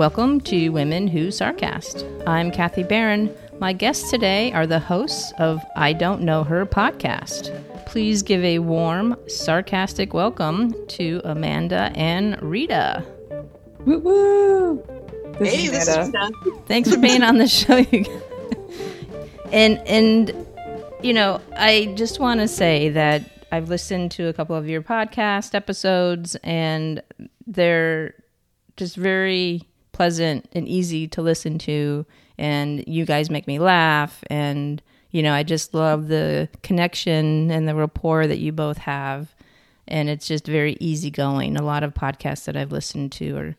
Welcome to Women Who Sarcast. I'm Kathy Barron. My guests today are the hosts of I Don't Know Her podcast. Please give a warm, sarcastic welcome to Amanda and Rita. Woo woo! Hey, is this is Thanks for being on the show. and and you know, I just want to say that I've listened to a couple of your podcast episodes, and they're just very pleasant and easy to listen to. And you guys make me laugh, and you know, I just love the connection and the rapport that you both have, and it's just very easygoing. A lot of podcasts that I've listened to are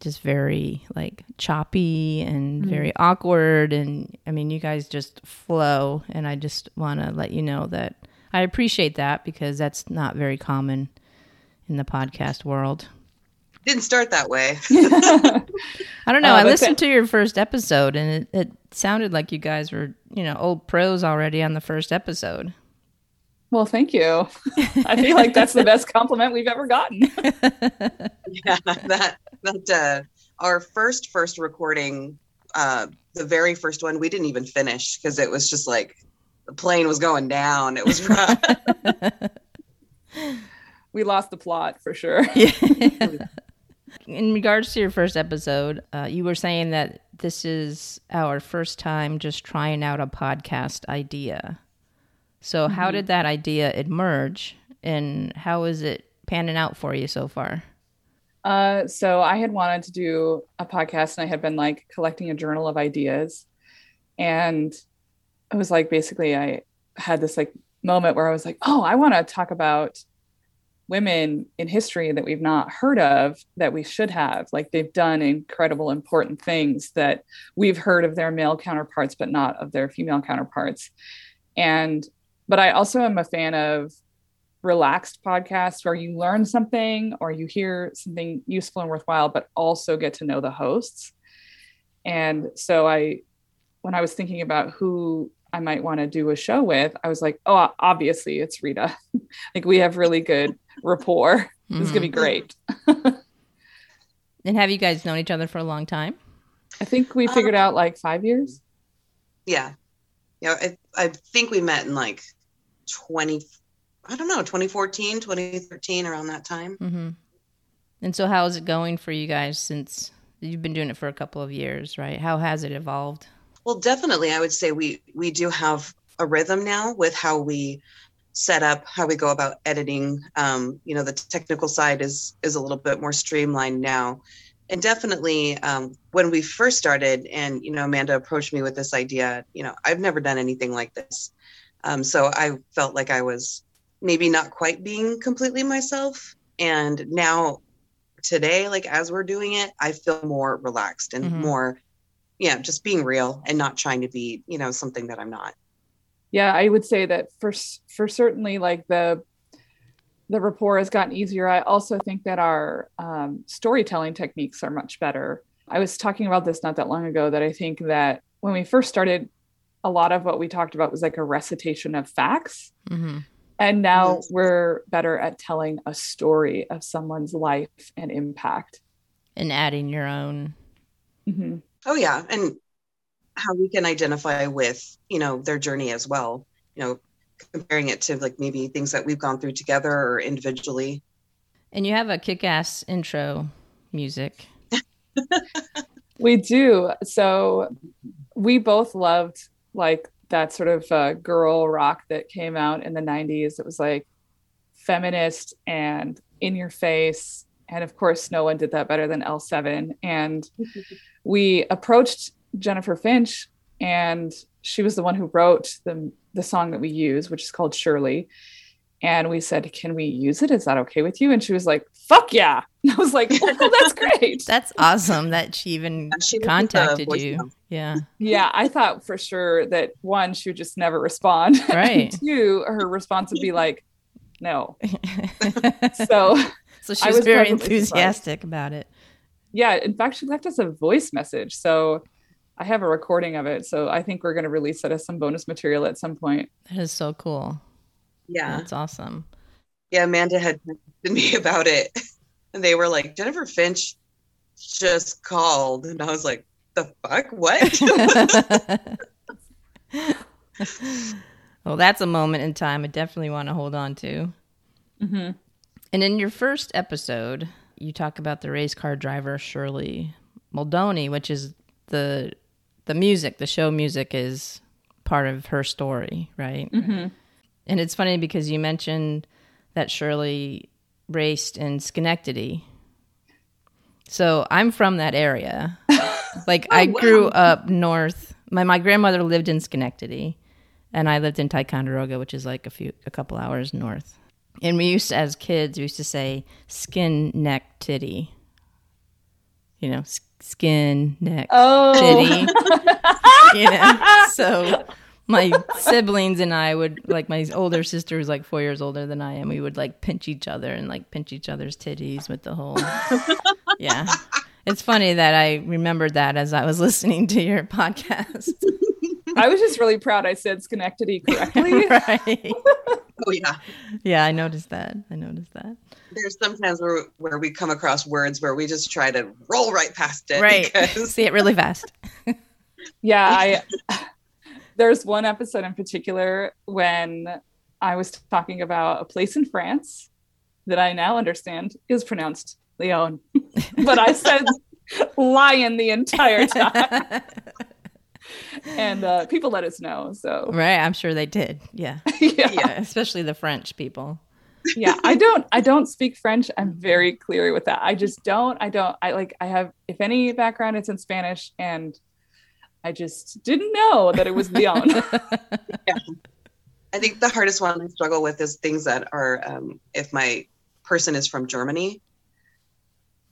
just very like choppy and mm. very awkward and i mean you guys just flow and i just want to let you know that i appreciate that because that's not very common in the podcast world didn't start that way i don't know uh, i listened to your first episode and it, it sounded like you guys were you know old pros already on the first episode well, thank you. I feel like that's the best compliment we've ever gotten. yeah, that that uh, our first first recording, uh, the very first one, we didn't even finish because it was just like the plane was going down. It was rough. we lost the plot for sure. Yeah. In regards to your first episode, uh, you were saying that this is our first time just trying out a podcast idea. So, mm-hmm. how did that idea emerge, and how is it panning out for you so far? Uh, so I had wanted to do a podcast, and I had been like collecting a journal of ideas, and it was like basically I had this like moment where I was like, oh, I want to talk about women in history that we've not heard of that we should have. Like they've done incredible, important things that we've heard of their male counterparts, but not of their female counterparts. And but I also am a fan of relaxed podcasts where you learn something or you hear something useful and worthwhile, but also get to know the hosts. And so I, when I was thinking about who I might want to do a show with, I was like, oh, obviously it's Rita. like we have really good rapport. Mm-hmm. This is gonna be great. and have you guys known each other for a long time? I think we figured um, out like five years. Yeah. Yeah. I, I think we met in like 20 i don't know 2014 2013 around that time mm-hmm. and so how is it going for you guys since you've been doing it for a couple of years right how has it evolved well definitely i would say we we do have a rhythm now with how we set up how we go about editing um, you know the technical side is is a little bit more streamlined now and definitely um, when we first started and you know amanda approached me with this idea you know i've never done anything like this um, so I felt like I was maybe not quite being completely myself. And now, today, like as we're doing it, I feel more relaxed and mm-hmm. more, yeah, just being real and not trying to be, you know, something that I'm not. Yeah, I would say that for for certainly like the the rapport has gotten easier. I also think that our um, storytelling techniques are much better. I was talking about this not that long ago that I think that when we first started a lot of what we talked about was like a recitation of facts. Mm-hmm. And now yes. we're better at telling a story of someone's life and impact. And adding your own. Mm-hmm. Oh, yeah. And how we can identify with, you know, their journey as well. You know, comparing it to like maybe things that we've gone through together or individually. And you have a kick ass intro music. we do. So we both loved like that sort of uh, girl rock that came out in the 90s. It was like feminist and in your face. And of course, no one did that better than L7. And we approached Jennifer Finch, and she was the one who wrote the, the song that we use, which is called Shirley and we said, "Can we use it? Is that okay with you?" And she was like, "Fuck yeah!" And I was like, "Oh, that's great. that's awesome that she even she contacted you." Yeah, yeah. I thought for sure that one, she would just never respond. Right. two, her response would be like, "No." so, so she was, was very enthusiastic surprised. about it. Yeah, in fact, she left us a voice message. So. I have a recording of it, so I think we're going to release it as some bonus material at some point. That is so cool. Yeah. That's awesome. Yeah, Amanda had texted me about it. And they were like, Jennifer Finch just called. And I was like, the fuck? What? well, that's a moment in time I definitely want to hold on to. Mm-hmm. And in your first episode, you talk about the race car driver Shirley Muldowney, which is the the music, the show music is part of her story, right? Mm-hmm. And it's funny because you mentioned that Shirley raced in Schenectady. So I'm from that area. like I wow. grew up north. My my grandmother lived in Schenectady, and I lived in Ticonderoga, which is like a few a couple hours north. And we used to, as kids, we used to say skin neck titty. You know, s- skin neck Oh. titty. yeah. So my siblings and I would like my older sister was like four years older than I am. We would like pinch each other and like pinch each other's titties with the whole. yeah. It's funny that I remembered that as I was listening to your podcast. I was just really proud I said Schenectady correctly. right. oh yeah. Yeah, I noticed that. I noticed that. There's sometimes where where we come across words where we just try to roll right past it. Right. Because See it really fast. yeah, I there's one episode in particular when I was talking about a place in France that I now understand is pronounced Leon. but I said lion the entire time, and uh, people let us know. So right. I'm sure they did. Yeah. yeah. Yeah. Especially the French people. yeah i don't i don't speak french i'm very clear with that i just don't i don't i like i have if any background it's in spanish and i just didn't know that it was leon I think the hardest one I struggle with is things that are um, if my person is from Germany,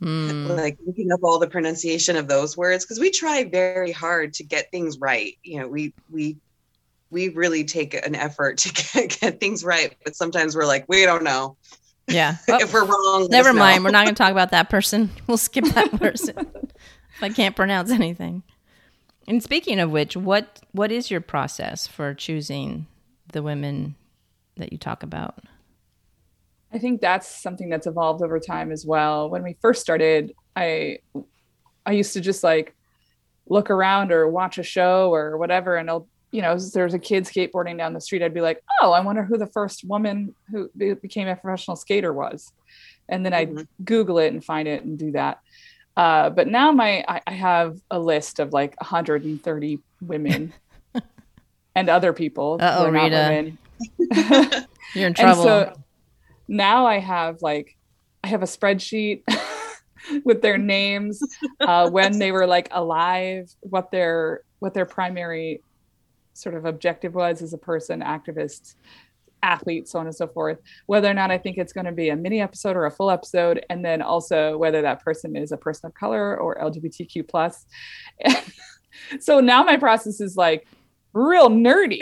Hmm. like looking up all the pronunciation of those words because we try very hard to get things right. You know, we we we really take an effort to get, get things right, but sometimes we're like, we don't know Yeah. Oh, if we're wrong. never mind. We're not going to talk about that person. We'll skip that person if I can't pronounce anything. And speaking of which, what what is your process for choosing the women that you talk about? I think that's something that's evolved over time as well when we first started i i used to just like look around or watch a show or whatever and i'll you know there's a kid skateboarding down the street i'd be like oh i wonder who the first woman who be- became a professional skater was and then i'd Mhm. google it and find it and do that uh, but now my I, I have a list of like 130 women and other people who Uh-oh, are not Rita. women. You're in and trouble. so now i have like i have a spreadsheet with their names uh, when they were like alive what their what their primary sort of objective was as a person activist athlete so on and so forth. Whether or not i think it's going to be a mini episode or a full episode and then also whether that person is a person of color or lgbtq plus. So now my process is like real nerdy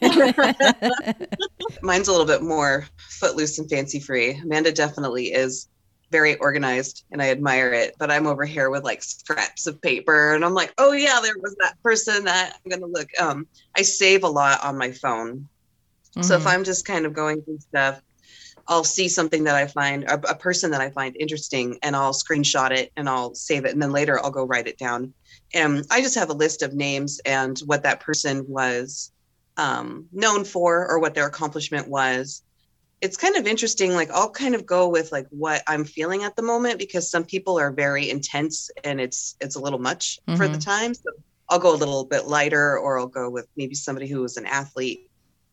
Mine's a little bit more footloose and fancy free. Amanda definitely is very organized and I admire it, but I'm over here with like scraps of paper and I'm like, oh yeah, there was that person that I'm gonna look. Um, I save a lot on my phone. So if Mhm. I'm just kind of going through stuff, I'll see something that I find a, a person that I find interesting and I'll screenshot it and I'll save it and then later I'll go write it down. And I just have a list of names and what that person was um, known for or what their accomplishment was. It's kind of interesting. Like I'll kind of go with like what I'm feeling at the moment because some people are very intense and it's it's a little much for the Mhm. time. So I'll go a little bit lighter or I'll go with maybe somebody who was an athlete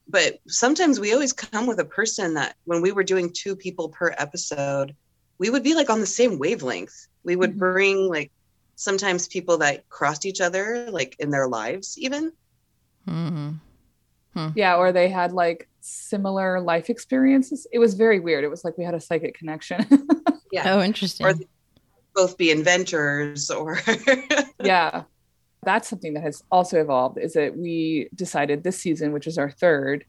but sometimes we always come with a person that when we were doing two people per episode we would be like on the same wavelength we would Mhm. bring like sometimes people that crossed each other like in their lives even Mhm. Hmm. Yeah, or they had like similar life experiences. It was very weird. It was like we had a psychic connection. yeah Oh, interesting. Or both be inventors or yeah. That's something that has also evolved is that we decided this season, which is our third,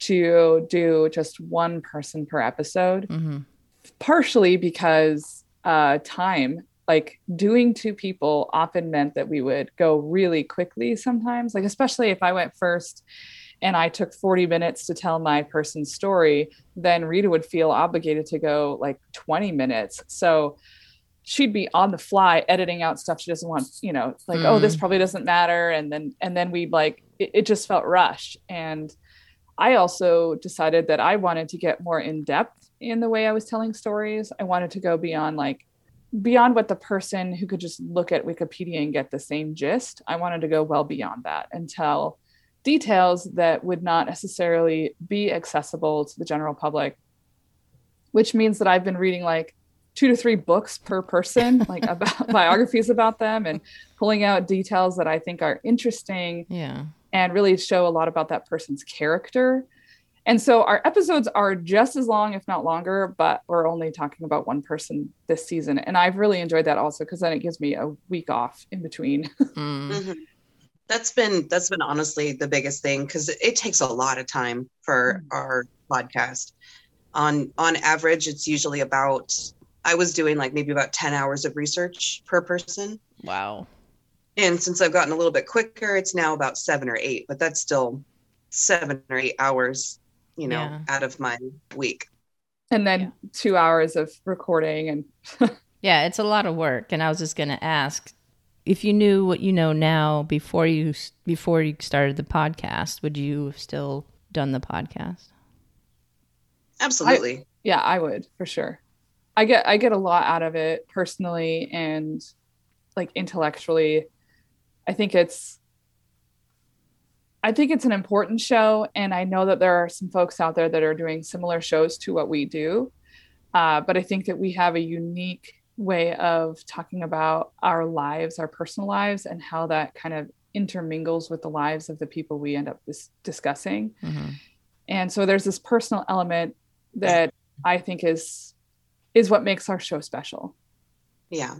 to do just one person per episode, hmm partially because uh, time, like doing two people often meant that we would go really quickly sometimes, like, especially if I went first and I took 40 minutes to tell my person's story, then Rita would feel obligated to go like 20 minutes. So she'd be on the fly editing out stuff she doesn't want, you know, like, mm. oh, this mm. probably doesn't matter. And then, and then we'd like, it, it just felt rushed. And I also decided that I wanted to get more in depth in the way I was telling stories. I wanted to go beyond like, beyond what the person who could just look at Wikipedia and get the same gist. I wanted to go well beyond that and tell details that would not necessarily be accessible to the general public, which means that I've been reading like two to three books per person, like about biographies about them and pulling out details that I think are interesting. Yeah. And really show a lot about that person's character. And so our episodes are just as long, if not longer, but we're only talking about one person this season. And I've really enjoyed that also because then it gives me a week off in between. Mm. Mm-hmm. That's been that's been honestly the biggest thing because it takes a lot of time for mm. our podcast. On on average, it's usually about I was doing like maybe about 10 hours of research per person. Wow. And since I've gotten a little bit quicker, it's now about seven or eight, but that's still seven or eight hours, you know, yeah. out of my week. And then yeah. two hours of recording and yeah, it's a lot of work. And I was just going to ask if you knew what you know now before you before you started the podcast, would you have still done the podcast? Absolutely. I, yeah, I would for sure. I get I get a lot out of it personally and like intellectually. I think it's I think it's an important show, and I know that there are some folks out there that are doing similar shows to what we do. Uh, but I think that we have a unique way of talking about our lives, our personal lives, and how that kind of intermingles with the lives of the people we end up dis- discussing. Mm-hmm. And so there's this personal element that I think is is what makes our show special. Yeah.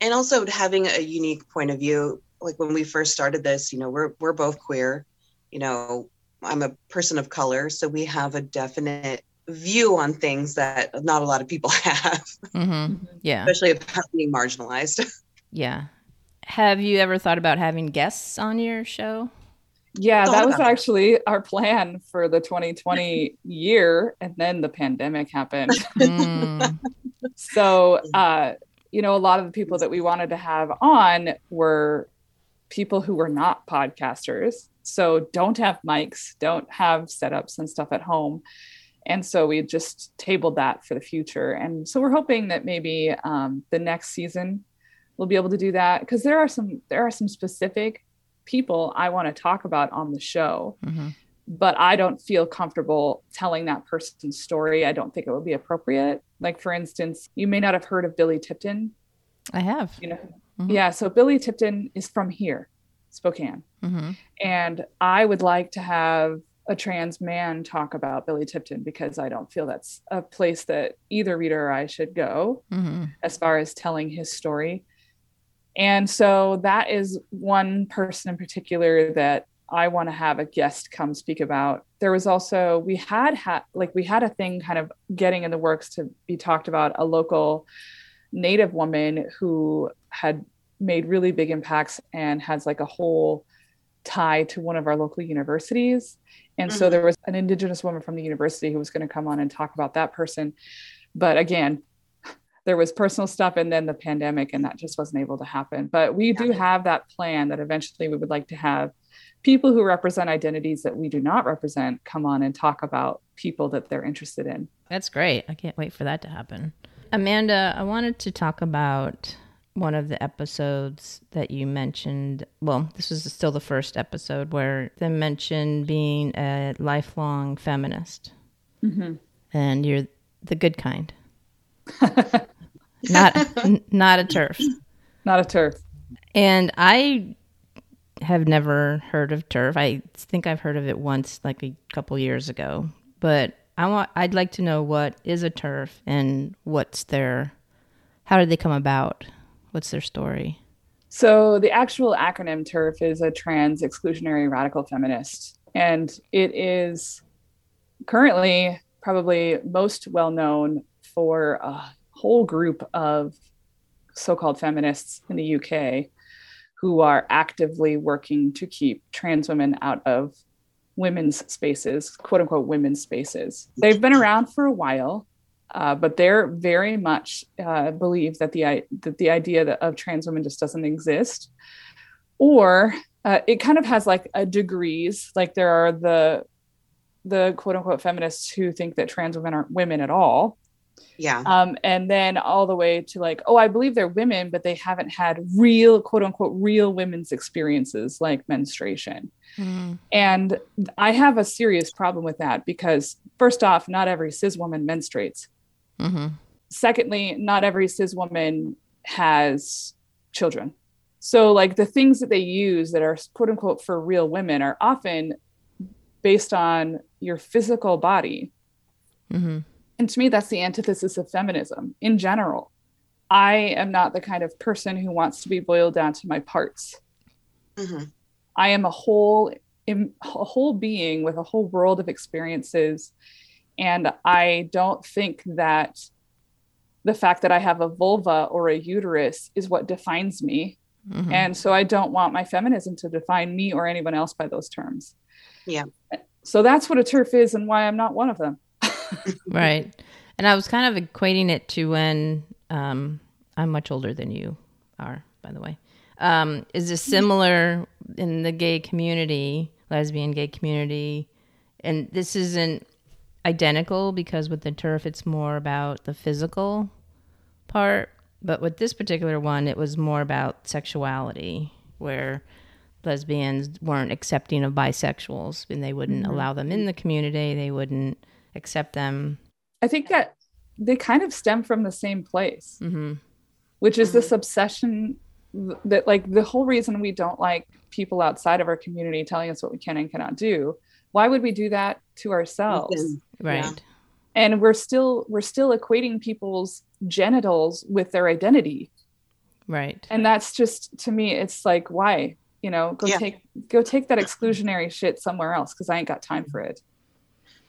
And also having a unique point of view. Like when we first started this, you know, we're we're both queer. You know, I'm a person of color, so we have a definite view on things that not a lot of people have. Mm-hmm. Yeah. Especially about being marginalized. Yeah. Have you ever thought about having guests on your show? Yeah, that was actually our plan for the 2020 year. And then the pandemic happened. Mm. so, uh, you know, a lot of the people that we wanted to have on were people who were not podcasters. So, don't have mics, don't have setups and stuff at home. And so we just tabled that for the future. And so we're hoping that maybe um, the next season we'll be able to do that because there are some there are some specific people I want to talk about on the show. Mm-hmm. But I don't feel comfortable telling that person's story. I don't think it would be appropriate. Like, for instance, you may not have heard of Billy Tipton. I have. You know, mm-hmm. yeah. So Billy Tipton is from here, Spokane. Mm-hmm. And I would like to have a trans man talk about Billy Tipton because I don't feel that's a place that either Rita or I should go mm-hmm. as far as telling his story. And so that is one person in particular that I want to have a guest come speak about. There was also we had had like we had a thing kind of getting in the works to be talked about a local native woman who had made really big impacts and has like a whole tie to one of our local universities. And mm-hmm. so there was an indigenous woman from the university who was going to come on and talk about that person. But again, there was personal stuff and then the pandemic and that just wasn't able to happen. But we do have that plan that eventually we would like to have people who represent identities that we do not represent come on and talk about people that they're interested in. That's great. I can't wait for that to happen. Amanda i wanted to talk about one of the episodes that you mentioned. Well this was still the first episode where they mentioned being a lifelong feminist. Mm-hmm. and you're the good kind not not a TERF. Not a TERF. And I have never heard of TERF. I think I've heard of it once, like a couple years ago. But I want I'd like to know what is a TERF and what's their how did they come about? What's their story? So the actual acronym TERF is a trans exclusionary radical feminist. And it is currently probably most well known for a whole group of so called feminists in the UK who are actively working to keep trans women out of women's spaces, quote unquote women's spaces. They've been around for a while. Uh, but they're very much uh, believe that the that the idea of trans women just doesn't exist, or uh, it kind of has like a degrees. Like there are the the quote unquote feminists who think that trans women aren't women at all. Yeah. Um, and then all the way to like, oh, I believe they're women, but they haven't had real quote unquote real women's experiences like menstruation. Mm. And I have a serious problem with that because first off, not every cis woman menstruates. Mm-hmm. Secondly, not every cis woman has children. So, like the things that they use that are quote unquote for real women are often based on your physical body. Mm-hmm. And to me, that's the antithesis of feminism in general. I am not the kind of person who wants to be boiled down to my parts. Mm-hmm. I am a whole, a whole being with a whole world of experiences, and I don't think that the fact that I have a vulva or a uterus is what defines me. Mm-hmm. And so I don't want my feminism to define me or anyone else by those terms. Yeah. So that's what a TERF is and why I'm not one of them. right. And I was kind of equating it to when um, I'm much older than you are, by the way. Um, is this similar in the gay community, lesbian gay community? And this isn't identical because with the TERF, it's more about the physical part. But with this particular one, it was more about sexuality, where lesbians weren't accepting of bisexuals and they wouldn't mm-hmm. allow them in the community. They wouldn't accept them. I think that they kind of stem from the same place, mm-hmm. which is mm-hmm. this obsession that, like, the whole reason we don't like people outside of our community telling us what we can and cannot do. Why would we do that to ourselves? Right. Yeah. And we're still we're still equating people's genitals with their identity. Right. And that's just to me, it's like, why? You know, go yeah. take go take that exclusionary shit somewhere else because I ain't got time for it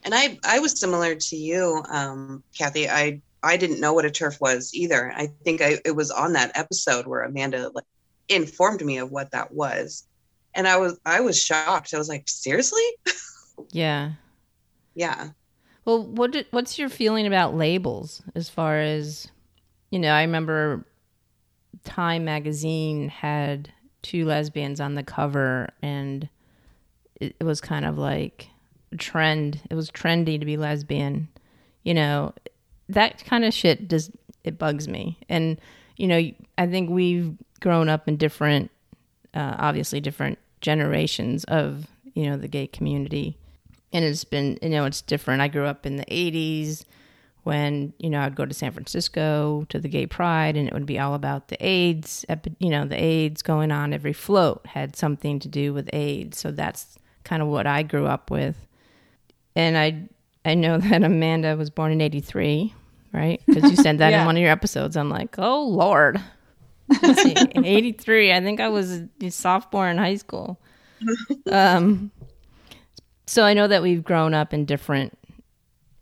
and I I was similar to you, um, Kathy. I I didn't know what a TERF was either. I think I it was on that episode where Amanda like informed me of what that was, and I was I was shocked. I was like, seriously? Yeah. yeah. Well, what did, what's your feeling about labels as far as you know? I remember Time magazine had two lesbians on the cover, and it, it was kind of like trend. It was trendy to be lesbian. You know, that kind of shit does it bugs me. And you know, I think we've grown up in different, uh, obviously different generations of you know the gay community, and it's been you know it's different. I grew up in the '80s when you know I'd go to San Francisco to the Gay Pride, and it would be all about the AIDS. You know, the AIDS going on. Every float had something to do with AIDS, so that's kind of what I grew up with and I I know that Amanda was born in '83, right? Because you said that yeah. in one of your episodes. I'm like, oh lord, '83. I think I was a sophomore in high school. Um, so I know that we've grown up in different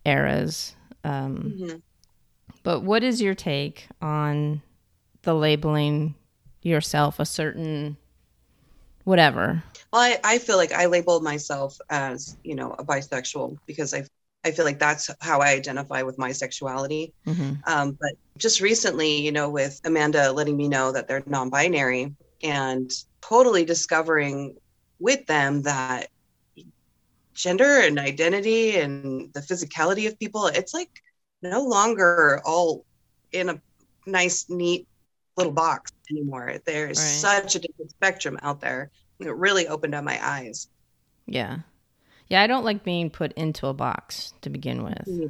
eras. Um, mm-hmm. But what is your take on the labeling yourself a certain whatever? Well, I, I feel like I label myself as, you know, a bisexual because I I feel like that's how I identify with my sexuality. Mm-hmm. Um, but just recently, you know, with Amanda letting me know that they're non-binary and totally discovering with them that gender and identity and the physicality of people, it's like no longer all in a nice, neat little box anymore. There's right. such a different spectrum out there it really opened up my eyes. Yeah. Yeah, I don't like being put into a box to begin with. Yeah.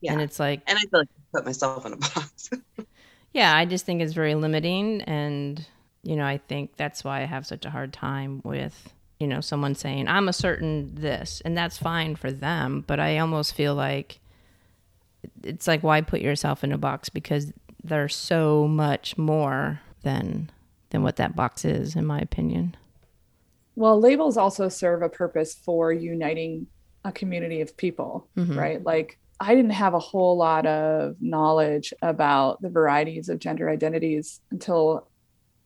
yeah. And it's like And I feel like I put myself in a box. yeah, I just think it's very limiting and you know, I think that's why I have such a hard time with, you know, someone saying, I'm a certain this, and that's fine for them, but I almost feel like it's like why put yourself in a box because there's so much more than than what that box is in my opinion. Well, labels also serve a purpose for uniting a community of people, mm-hmm. right? Like, I didn't have a whole lot of knowledge about the varieties of gender identities until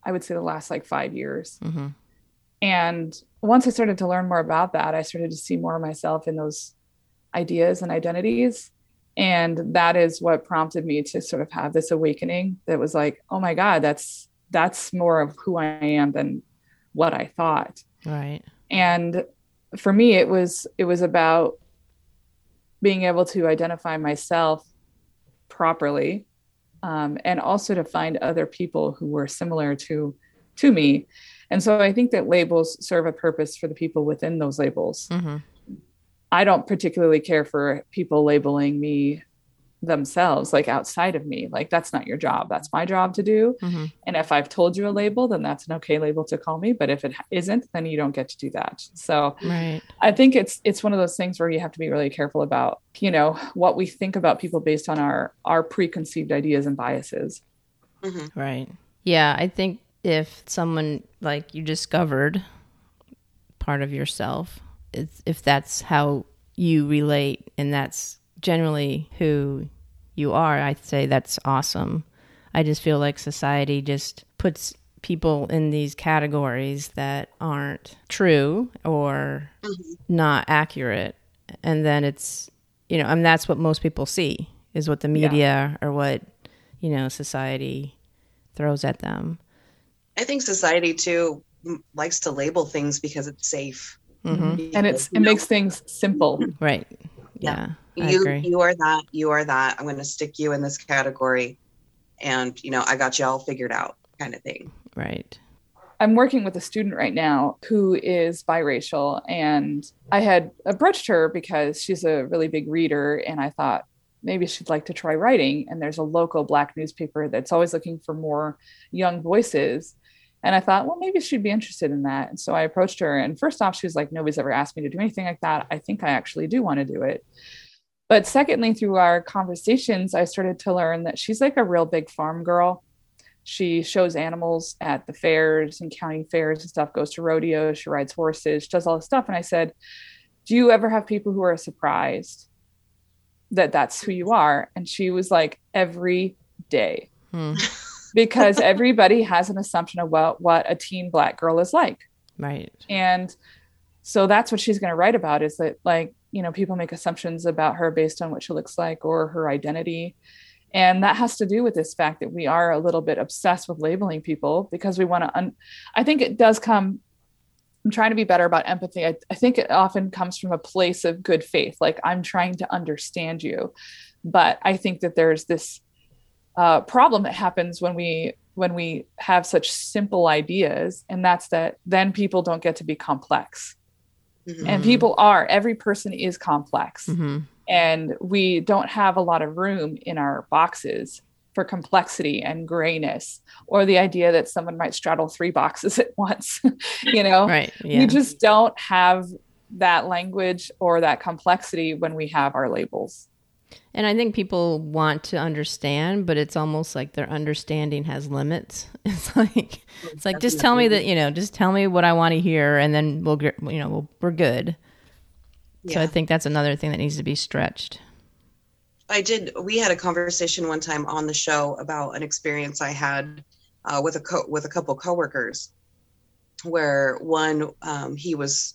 I would say the last like five years. Mm-hmm. And once I started to learn more about that, I started to see more of myself in those ideas and identities. and that is what prompted me to sort of have this awakening that was like oh my god that's that's more of who i am than what i thought Right. and for me it was it was about being able to identify myself properly um, and also to find other people who were similar to to me and so i think that labels serve a purpose for the people within those labels Mm-hmm. i don't particularly care for people labeling me themselves like outside of me like that's not your job that's my job to do Mm-hmm. and if I've told you a label, then that's an okay label to call me. But if it isn't, then you don't get to do that. So Right. I think it's it's one of those things where you have to be really careful about, you know, what we think about people based on our our preconceived ideas and biases. hmm Right. Yeah, I think if someone like you discovered part of yourself, if, if that's how you relate and that's generally who you are, I'd say that's awesome. I just feel like society just puts people in these categories that aren't true or not accurate. And then it's, you know, I mean, that's what most people see is what the media or what, you know, society throws at them. I think society too likes to label things because it's safe. hmm And it's it makes things simple. Right. Yeah. Yeah. I you agree. you are that you are that i'm going to stick you in this category and you know i got you all figured out kind of thing right. I'm working with a student right now who is biracial, and I had approached her because she's a really big reader, and I thought maybe she'd like to try writing. And there's a local Black newspaper that's always looking for more young voices. And I thought, well, maybe she'd be interested in that. And so I approached her, and first off, she was like, nobody's ever asked me to do anything like that. I think I actually do want to do it. But secondly, through our conversations, I started to learn that she's like a real big farm girl. She shows animals at the fairs and county fairs and stuff goes to rodeos she rides horses she does all this stuff. And i said do you ever have people who are surprised that that's who you are? And she was like every day. Hmm. because everybody has an assumption of about what a teen black girl is like. Right. and so that's what she's going to write about is that like you know people make assumptions about her based on what she looks like or her identity. And that has to do with this fact that we are a little bit obsessed with labeling people because we want to un- i think it does come i'm trying to be better about empathy. I, I think it often comes from a place of good faith like i'm trying to understand you. But i think that there's this uh, problem that happens when we when we have such simple ideas and that's that then people don't get to be complex Mhm. and people are every person is complex hmm and we don't have a lot of room in our boxes for complexity and grayness or the idea that someone might straddle three boxes at once you know Right. Yeah. we just don't have that language or that complexity when we have our labels And I think people want to understand, but it's almost like their understanding has limits. It's like it's like just tell me that you know, just tell me what I want to hear, and then we'll get you know we'll, we're good. So I think that's another thing that needs to be stretched. I did. We had a conversation one time on the show about an experience I had uh, with a co- with a couple coworkers, where one um, he was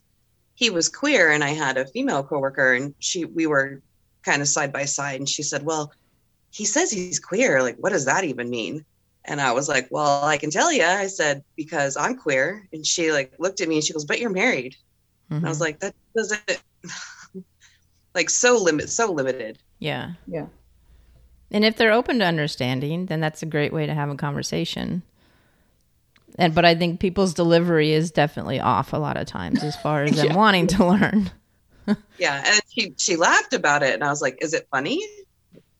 he was queer, and I had a female coworker, and she we were kind of side by side, and she said, "Well, he says he's queer. Like, what does that even mean?" And I was like, "Well, I can tell you." I said, "Because I'm queer," and she like looked at me and she goes, "But you're married." And I was Mhm. like, "That doesn't." like so limit so limited yeah, yeah and if they're open to understanding, then that's a great way to have a conversation. And but I think people's delivery is definitely off a lot of times as far as them Yeah. wanting to learn. Yeah, and she she laughed about it, and I was like, "Is it funny?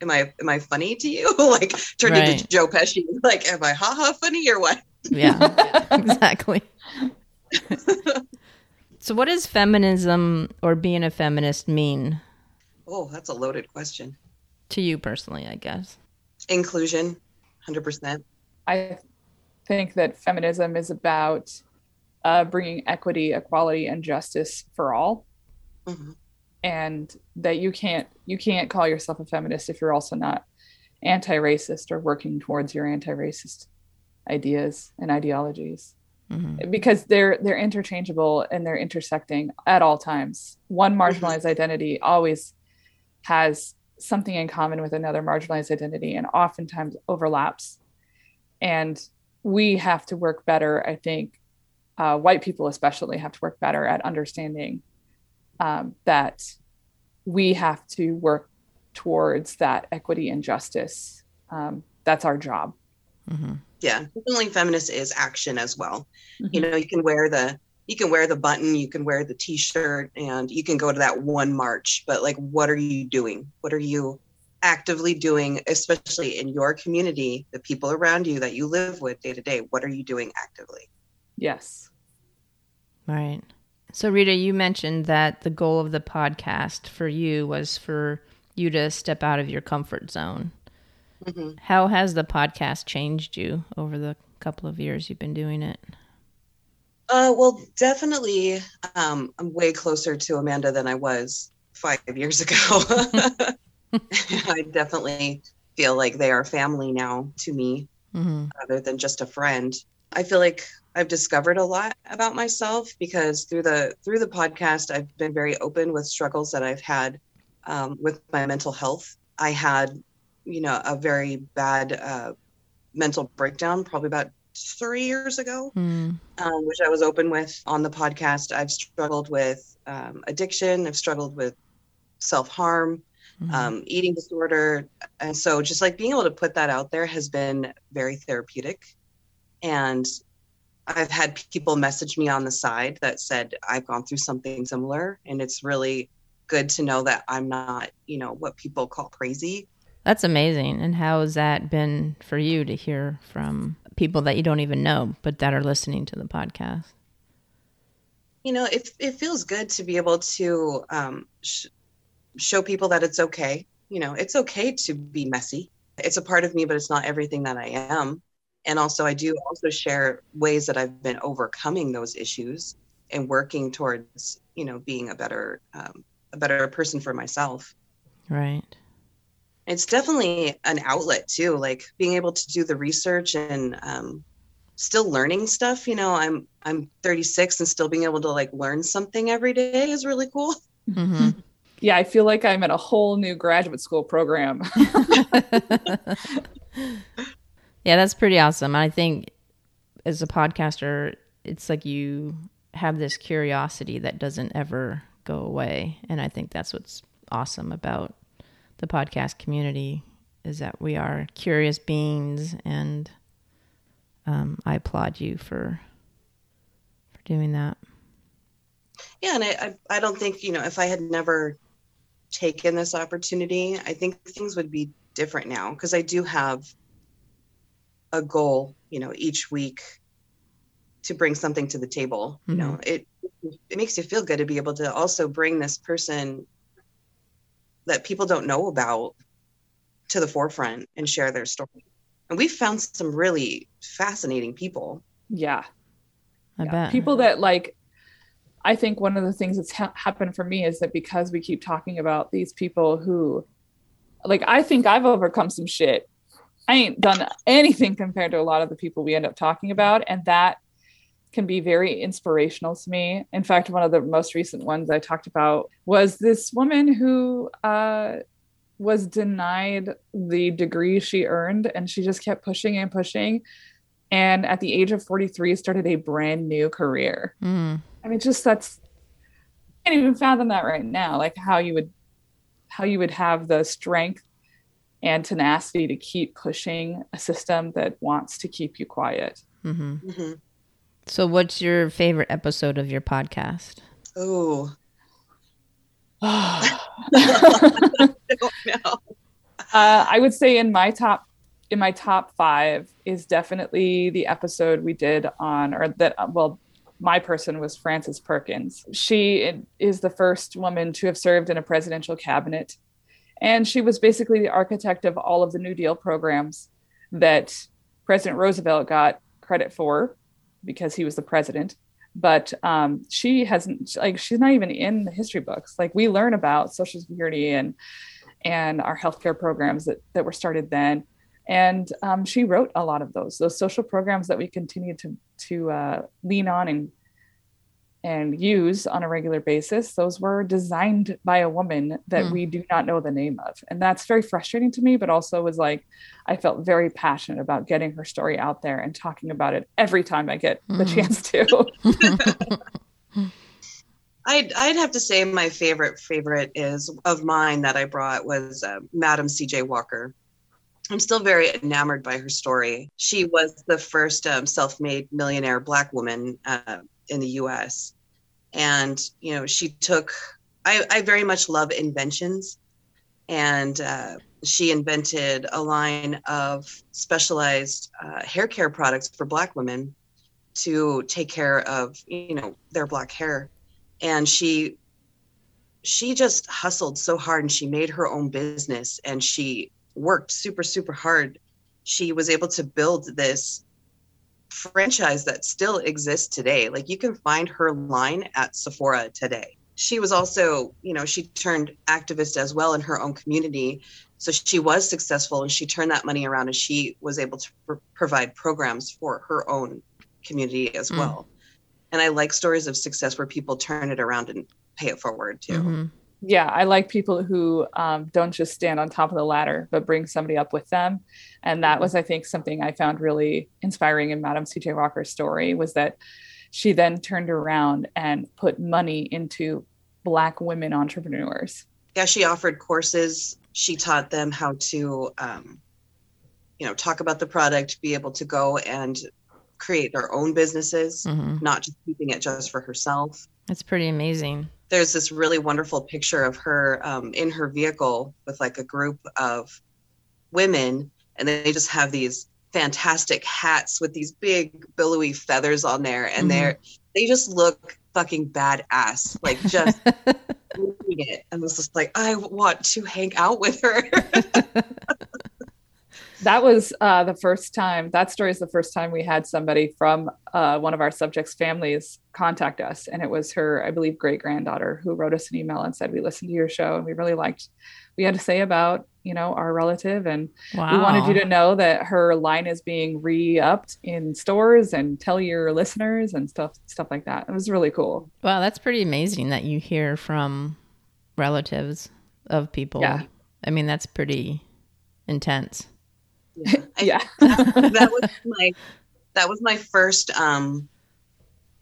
Am I am I funny to you?" like turned Right. into Joe Pesci. Like, am I haha funny or what? Yeah, exactly. so, what does feminism or being a feminist mean Oh, that's a loaded question. to you personally? I guess. Inclusion, hundred percent. I think that feminism is about uh, bringing equity, equality, and justice for all, Mhm. and that you can't you can't call yourself a feminist if you're also not anti-racist or working towards your anti-racist ideas and ideologies hmm because they're they're interchangeable and they're intersecting at all times one marginalized identity always has something in common with another marginalized identity and oftentimes overlaps. And we have to work better, I think, uh, white people especially have to work better at understanding um, that we have to work towards that equity and justice. Um, that's our job. Mm-hmm. Yeah, feeling feminist is action as well. Mm-hmm. You know, you can wear the you can wear the button, you can wear the t-shirt, and you can go to that one march. But like, what are you doing? What are you actively doing, especially in your community, the people around you that you live with day to day? What are you doing actively? Yes. Right. So, Rita, you mentioned that the goal of the podcast for you was for you to step out of your comfort zone. Mm-hmm. How has the podcast changed you over the couple of years you've been doing it? Uh, well, definitely, um, I'm way closer to Amanda than I was five years ago. I definitely feel like they are family now to me, mm-hmm. rather than just a friend. I feel like I've discovered a lot about myself because through the through the podcast, I've been very open with struggles that I've had um, with my mental health. I had, you know, a very bad uh, mental breakdown probably about three years ago, mm. um, which I was open with on the podcast. I've struggled with um, addiction. I've struggled with self harm, mm. um, eating disorder, and so just like being able to put that out there has been very therapeutic. And I've had people message me on the side that said I've gone through something similar, and it's really good to know that I'm not, you know, what people call crazy. That's amazing. And how has that been for you to hear from people that you don't even know, but that are listening to the podcast? You know, it it feels good to be able to um, sh- show people that it's okay. You know, it's okay to be messy. It's a part of me, but it's not everything that I am and also i do also share ways that i've been overcoming those issues and working towards you know being a better um, a better person for myself. Right. It's definitely an outlet too like being able to do the research and um, still learning stuff you know i'm i'm 36 and still being able to like learn something every day is really cool. Mm-hmm. yeah i feel like i'm in a whole new graduate school program Yeah, that's pretty awesome. I think as a podcaster, it's like you have this curiosity that doesn't ever go away. And I think that's what's awesome about the podcast community is that we are curious beings and um, I applaud you for for doing that. Yeah, and I, I, I don't think, you know, if I had never taken this opportunity, I think things would be different now because I do have a goal, you know, each week to bring something to the table. Mm-hmm. You know, mm-hmm. it it makes you feel good to be able to also bring this person that people don't know about to the forefront and share their story. And we've found some really fascinating people. Yeah. I yeah. bet. People that like I think one of the things that's ha- happened for me is that because we keep talking about these people who like I think I've overcome some shit I ain't done anything compared to a lot of the people we end up talking about. And that can be very inspirational to me. In fact, one of the most recent ones I talked about was this woman who uh, was denied the degree she earned, and she just kept pushing and pushing. And at the age of 43, started a brand new career. Mm. I mean, just that's, I can't even fathom that right now. Like how you would, how you would have the strength and tenacity to keep pushing a system that wants to keep you quiet. Mm-hmm. Mm-hmm. So, what's your favorite episode of your podcast? Oh, uh, I would say in my top in my top five is definitely the episode we did on or that well my person was Frances Perkins. She is the first woman to have served in a presidential cabinet and she was basically the architect of all of the New Deal programs that President Roosevelt got credit for because he was the president. But um, she hasn't, like, she's not even in the history books. Like, we learn about Social Security and and our healthcare programs that, that were started then. And um, she wrote a lot of those, those social programs that we continue to to uh, lean on and and use on a regular basis, those were designed by a woman that Mm. we do not know the name of. And that's very frustrating to me, but also was like, I felt very passionate about getting her story out there and talking about it every time I get the Mhm. chance to. I'd I'd have to say my favorite favorite is of mine that I brought was uh, Madam C.J. Walker. I'm still very enamored by her story. She was the first um, self-made millionaire Black woman uh, in the U.S. And you know, she took. I, I very much love inventions, and uh, she invented a line of specialized uh, hair care products for Black women to take care of you know their black hair and she she just hustled so hard and she made her own business and she worked super super hard she was able to build this franchise that still exists today like you can find her line at sephora today she was also you know she turned activist as well in her own community so she was successful and she turned that money around and she was able to pr- provide programs for her own community as Mm. well and I like stories of success where people turn it around and pay it forward too. Mhm. Yeah, I like people who um, don't just stand on top of the ladder, but bring somebody up with them. And that was, I think, something I found really inspiring in Madam C.J. Walker's story was that she then turned around and put money into Black women entrepreneurs. Yeah, she offered courses. She taught them how to, um, you know, talk about the product, be able to go and create their own businesses, Mhm. not just keeping it just for herself. That's pretty amazing. There's this really wonderful picture of her um, in her vehicle with like a group of women, and they just have these fantastic hats with these big billowy feathers on there, and Mhm. they're they just look fucking badass, like just it and was just like, I want to hang out with her. That was uh, the first time, that story is the first time we had somebody from uh, one of our subjects' families contact us. And it was her, I believe, great granddaughter who wrote us an email and said, We listened to your show and we really liked what you had to say about, you know, our relative. And wow. we wanted you to know that her line is being re-upped in stores and tell your listeners and stuff stuff like that. It was really cool. Wow, that's pretty amazing that you hear from relatives of people. Yeah. I mean, that's pretty intense. Yeah. I- yeah. that was my that was my first um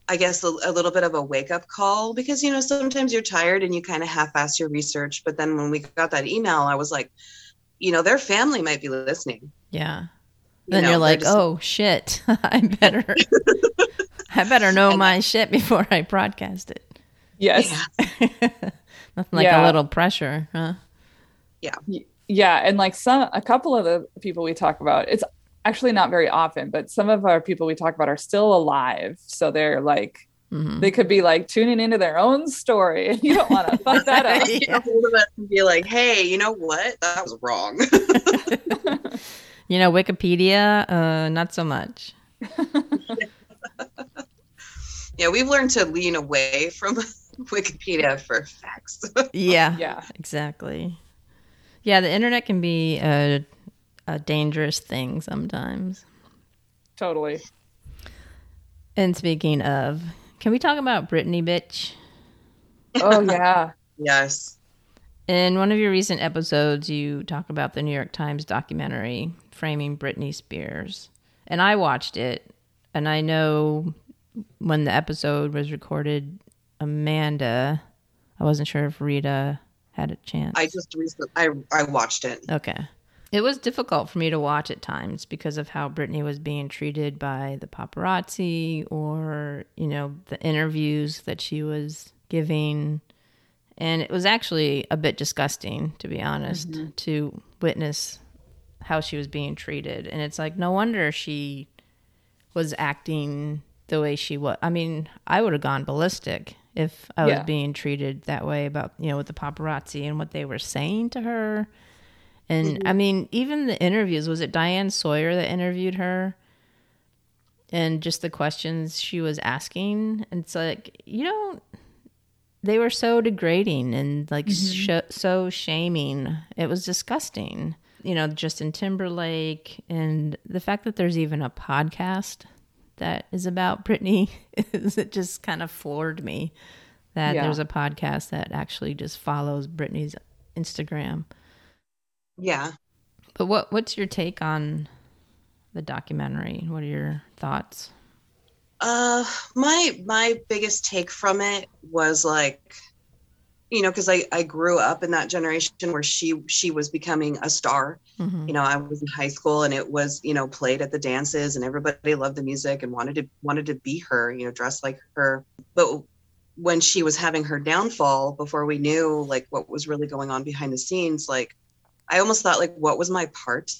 I guess a, a little bit of a wake up call because you know sometimes you're tired and you kind of half ass your research but then when we got that email I was like you know their family might be listening Yeah. You Then know, you're like, just- oh shit, I better, I better know And- my shit before I broadcast it. Yes. yeah. Nothing like Yeah. a little pressure, huh? Yeah. Yeah, and like some a couple of the people we talk about, it's actually not very often, but some of our people we talk about are still alive. So they're like hmm they could be like tuning into their own story and you don't want to fuck that up. get hold of us and be like hey you know what that was wrong You know, Wikipedia, uh, not so much. yeah we've learned to lean away from Wikipedia for facts Yeah, Yeah. exactly. Yeah, the internet can be a, a dangerous thing sometimes. Totally. And speaking of, can we talk about Britney, bitch? Oh yeah. yes In one of your recent episodes, you talk about the New York Times documentary framing Britney Spears. And I watched it, and I know when the episode was recorded, Amanda, I wasn't sure if Rita had a chance. I just recently I I watched it Okay. It was difficult for me to watch at times because of how Britney was being treated by the paparazzi or, you know, the interviews that she was giving. And it was actually a bit disgusting, to be honest, mm-hmm. to witness how she was being treated. And it's like, no wonder she was acting the way she was. I mean, I would have gone ballistic if I was Yeah. being treated that way about, you know, with the paparazzi and what they were saying to her. And I mm-hmm. mean, even the interviews, was it Diane Sawyer that interviewed her? And just the questions she was asking. And it's like, you don't, they were so degrading and like mm-hmm. sh- so shaming. It was disgusting. You know, Justin Timberlake and the fact that there's even a podcast that is about Britney. it just kind of floored me that Yeah. there's a podcast that actually just follows Britney's Instagram. Yeah. But what what's your take on the documentary? What are your thoughts? Uh, my my biggest take from it was like, you know, because I I grew up in that generation where she she was becoming a star. Mhm. You know, I was in high school and it was you know played at the dances and everybody loved the music and wanted to wanted to be her. You know, dress like her. But when she was having her downfall, before we knew like what was really going on behind the scenes, like I almost thought like, what was my part?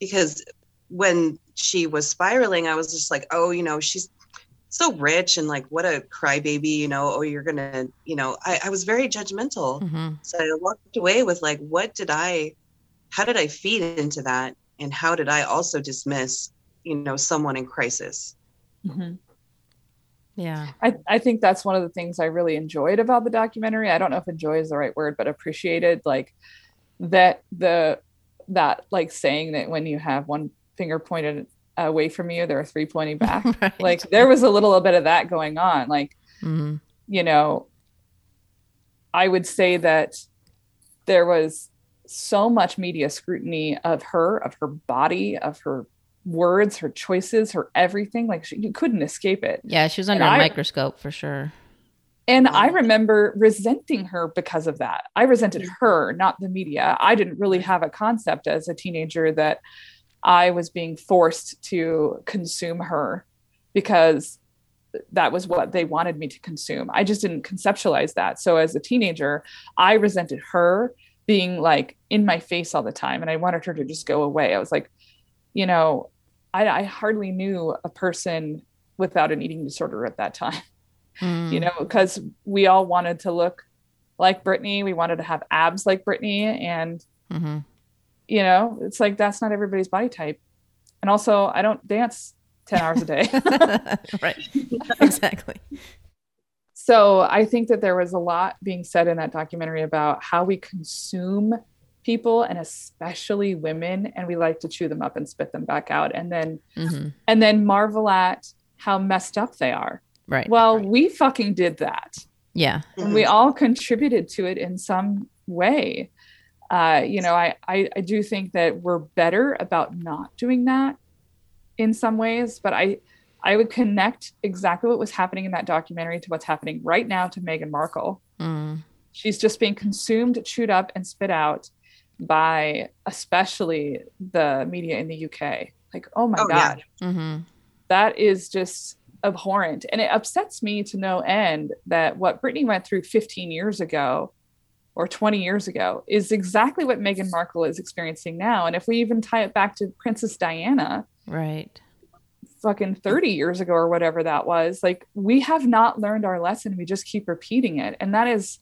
Because when she was spiraling, I was just like, oh, you know, she's so rich and like what a crybaby, you know, oh, you're gonna, you know, I, I was very judgmental. Mhm. So I walked away with like, what did I, how did I feed into that? And how did I also dismiss, you know, someone in crisis? Yeah. I, I think that's one of the things I really enjoyed about the documentary. I don't know if enjoy is the right word, but appreciated like that the that like saying that when you have one finger pointed away from you, there are three pointing back. Right. like there was a little bit of that going on. Like, Mhm. you know, I would say that there was so much media scrutiny of her, of her body, of her words, her choices, her everything. Like she, you couldn't escape it. Yeah, she was under And a I- microscope for sure. And Oh. I remember resenting her because of that. I resented her, not the media. I didn't really have a concept as a teenager that I was being forced to consume her because that was what they wanted me to consume. I just didn't conceptualize that. So as a teenager, I resented her being like in my face all the time and I wanted her to just go away. I was like, you know, I, I hardly knew a person without an eating disorder at that time Mm. you know, because we all wanted to look like Britney. We wanted to have abs like Britney. And, Mhm. You know, it's like that's not everybody's body type. And also, I don't dance 10 hours a day. right. exactly. so I think that there was a lot being said in that documentary about how we consume people and especially women and we like to chew them up and spit them back out and then hmm and then marvel at how messed up they are Right. well we fucking did that yeah. and we all contributed to it in some way uh, you know I, I i do think that we're better about not doing that in some ways but i i would connect exactly what was happening in that documentary to what's happening right now to meghan markle Mm. she's just being consumed chewed up and spit out by especially the media in the uk like oh my Oh, yeah. god hmm that is just abhorrent. And it upsets me to no end that what Britney went through 15 years ago or 20 years ago is exactly what Meghan Markle is experiencing now. And if we even tie it back to Princess Diana, Right. fucking 30 years ago or whatever that was, like we have not learned our lesson. We just keep repeating it. And that is,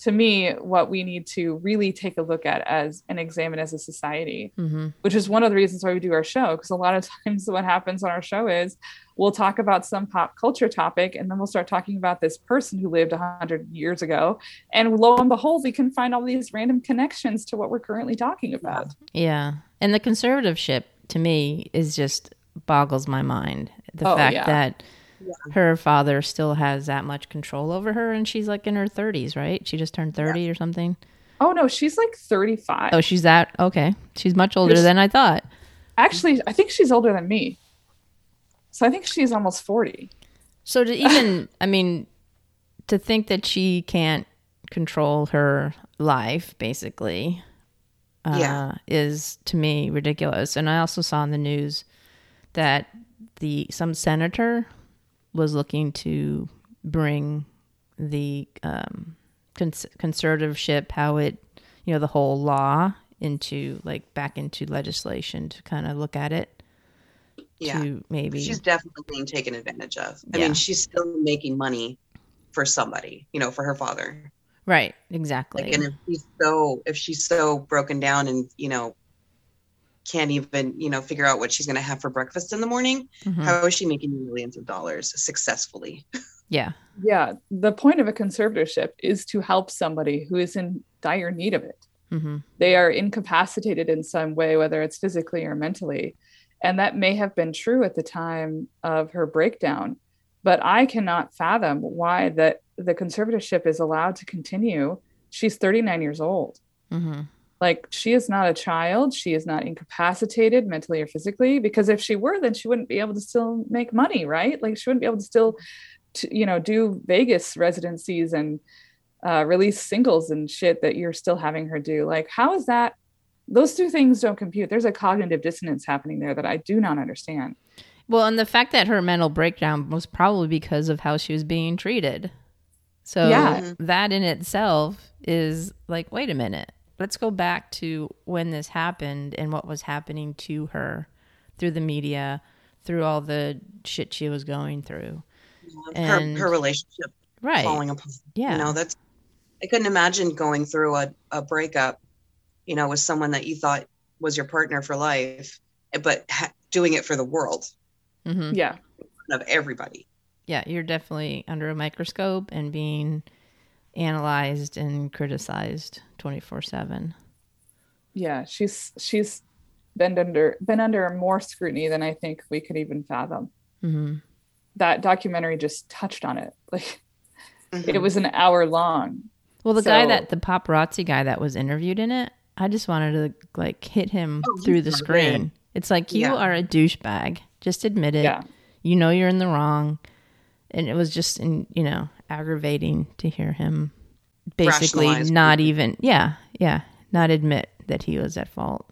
to me, what we need to really take a look at as and examine as a society hmm which is one of the reasons why we do our show. Because a lot of times, what happens on our show is we'll talk about some pop culture topic, and then we'll start talking about this person who lived 100 years ago. And lo and behold, we can find all these random connections to what we're currently talking about. Yeah. And the conservativeship to me is just boggles my mind. The Oh, fact yeah. that her father still has that much control over her and she's like in her 30s, right? She just turned 30 or something. Oh, no, she's like 35. Oh, she's that. Okay. She's much older Yes. than I thought. Actually, I think she's older than me. So I think she's almost 40. So to even, I mean, to think that she can't control her life, basically, uh, Yeah. is to me ridiculous. And I also saw in the news that the some senator was looking to bring the um, cons- conservativeship, how it, you know, the whole law into like back into legislation to kind of look at it Yeah. to maybe She's definitely being taken advantage of. I Yeah. mean, she's still making money for somebody, you know, for her father. right exactly Like, and if she's so, if she's so broken down and, you know, can't even, you know, figure out what she's going to have for breakfast in the morning, Mhm. how is she making millions of dollars successfully? yeah Yeah. The point of a conservatorship is to help somebody who is in dire need of it. hmm they are incapacitated in some way, whether it's physically or mentally. And that may have been true at the time of her breakdown. But I cannot fathom why that the conservatorship is allowed to continue. She's 39 years old. Mm-hmm. Like she is not a child. She is not incapacitated mentally or physically. Because if she were, then she wouldn't be able to still make money, right? Like she wouldn't be able to still, to, you know, do Vegas residencies and uh, release singles and shit that you're still having her do. Like, how is that? Those two things don't compute. There's a cognitive dissonance happening there that I do not understand. Well, and the fact that her mental breakdown was probably because of how she was being treated. So Yeah. that in itself is like, wait a minute. Let's go back to when this happened and what was happening to her through the media, through all the shit she was going through. her, And- her relationship Right. falling apart. yeah. You know, that's I couldn't imagine going through a, a breakup, you know, with someone that you thought was your partner for life, but ha- doing it for the world hmm Yeah. of everybody. Yeah. You're definitely under a microscope and being analyzed and criticized 24 7. Yeah. She's she's been under been under more scrutiny than I think we could even fathom. hmm That documentary just touched on it. Like Mhm. it was an hour long. Well, the guy that the paparazzi guy that was interviewed in it, I just wanted to like hit him Oh, through the screen. good. It's like you Yeah. are a douchebag. Just admit it. Yeah. You know you're in the wrong, and it was just in, you know aggravating to hear him basically Rationalize not everything. even yeah yeah not admit that he was at fault.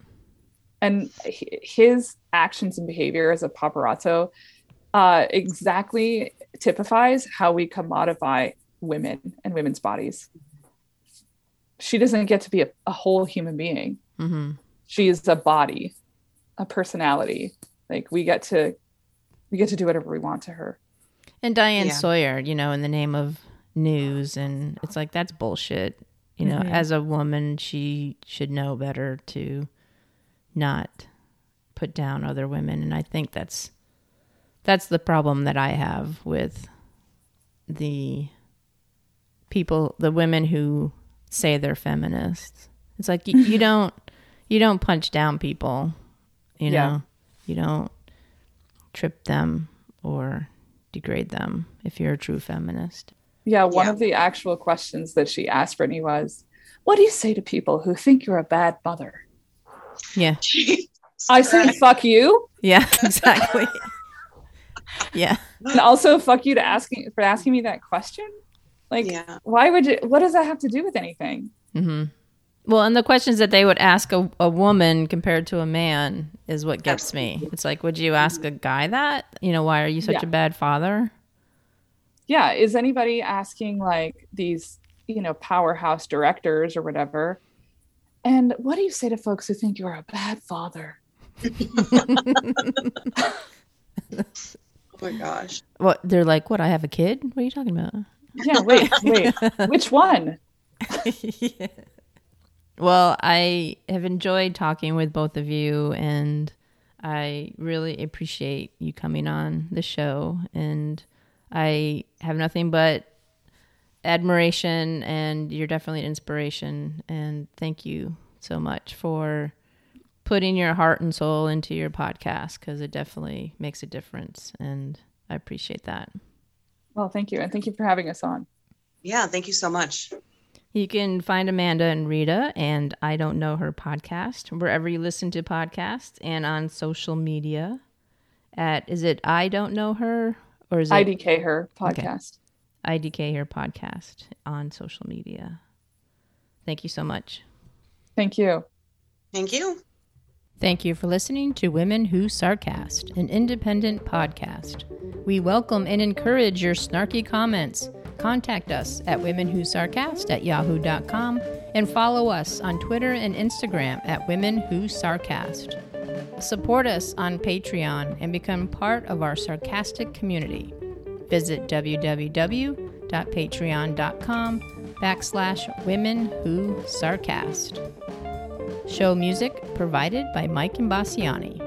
and his actions and behavior as a paparazzo uh, exactly typifies how we commodify women and women's bodies. She doesn't get to be a, a whole human being. hmm She is a body, a personality. Like we get to, we get to do whatever we want to her. And Diane Yeah. Sawyer, you know, in the name of news, and it's like that's bullshit. You know, Mhm. as a woman, she should know better to not put down other women, and I think that's that's the problem that I have with the people, the women who say they're feminists. It's like you, you don't you don't punch down people, you know. Yeah. You don't trip them or degrade them if you're a true feminist. Yeah, one Yeah. of the actual questions that she asked Britney was, "What do you say to people who think you're a bad mother?" Yeah. I say, "Fuck you," Yeah, exactly. yeah. and also "fuck you" to asking for asking me that question. Like, yeah. why would you? What does that have to do with anything? hmm Well, and the questions that they would ask a, a woman compared to a man is what gets me. It's like, would you ask a guy that? You know, why are you such Yeah. a bad father? Yeah, is anybody asking like these, you know, powerhouse directors or whatever? And what do you say to folks who think you're a bad father? Oh my gosh. What they're like? What? I have a kid? What are you talking about? Yeah, wait, wait, which one? Yeah. Well, I have enjoyed talking with both of you, and I really appreciate you coming on the show. And I have nothing but admiration, and you're definitely an inspiration. And thank you so much for putting your heart and soul into your podcast because it definitely makes a difference. And I appreciate that. Well, thank you, and thank you for having us on. Yeah, thank you so much. You can find Amanda and Rita and I Don't Know Her podcast wherever you listen to podcasts and on social media at, is it I Don't Know Her or is it IDK her podcast. IDK Her podcast on social media? Thank you so much. Thank you. Thank you. Thank you for listening to Women Who Sarcast, an independent podcast. We welcome and encourage your snarky comments. Contact us at womenwhosarcast at yahoo.com and follow us on Twitter and Instagram at Women Who Sarcast. Support us on Patreon and become part of our sarcastic community. Visit www.patreon.com backslash women who sarcast. Show music provided by Mike Imbassiani.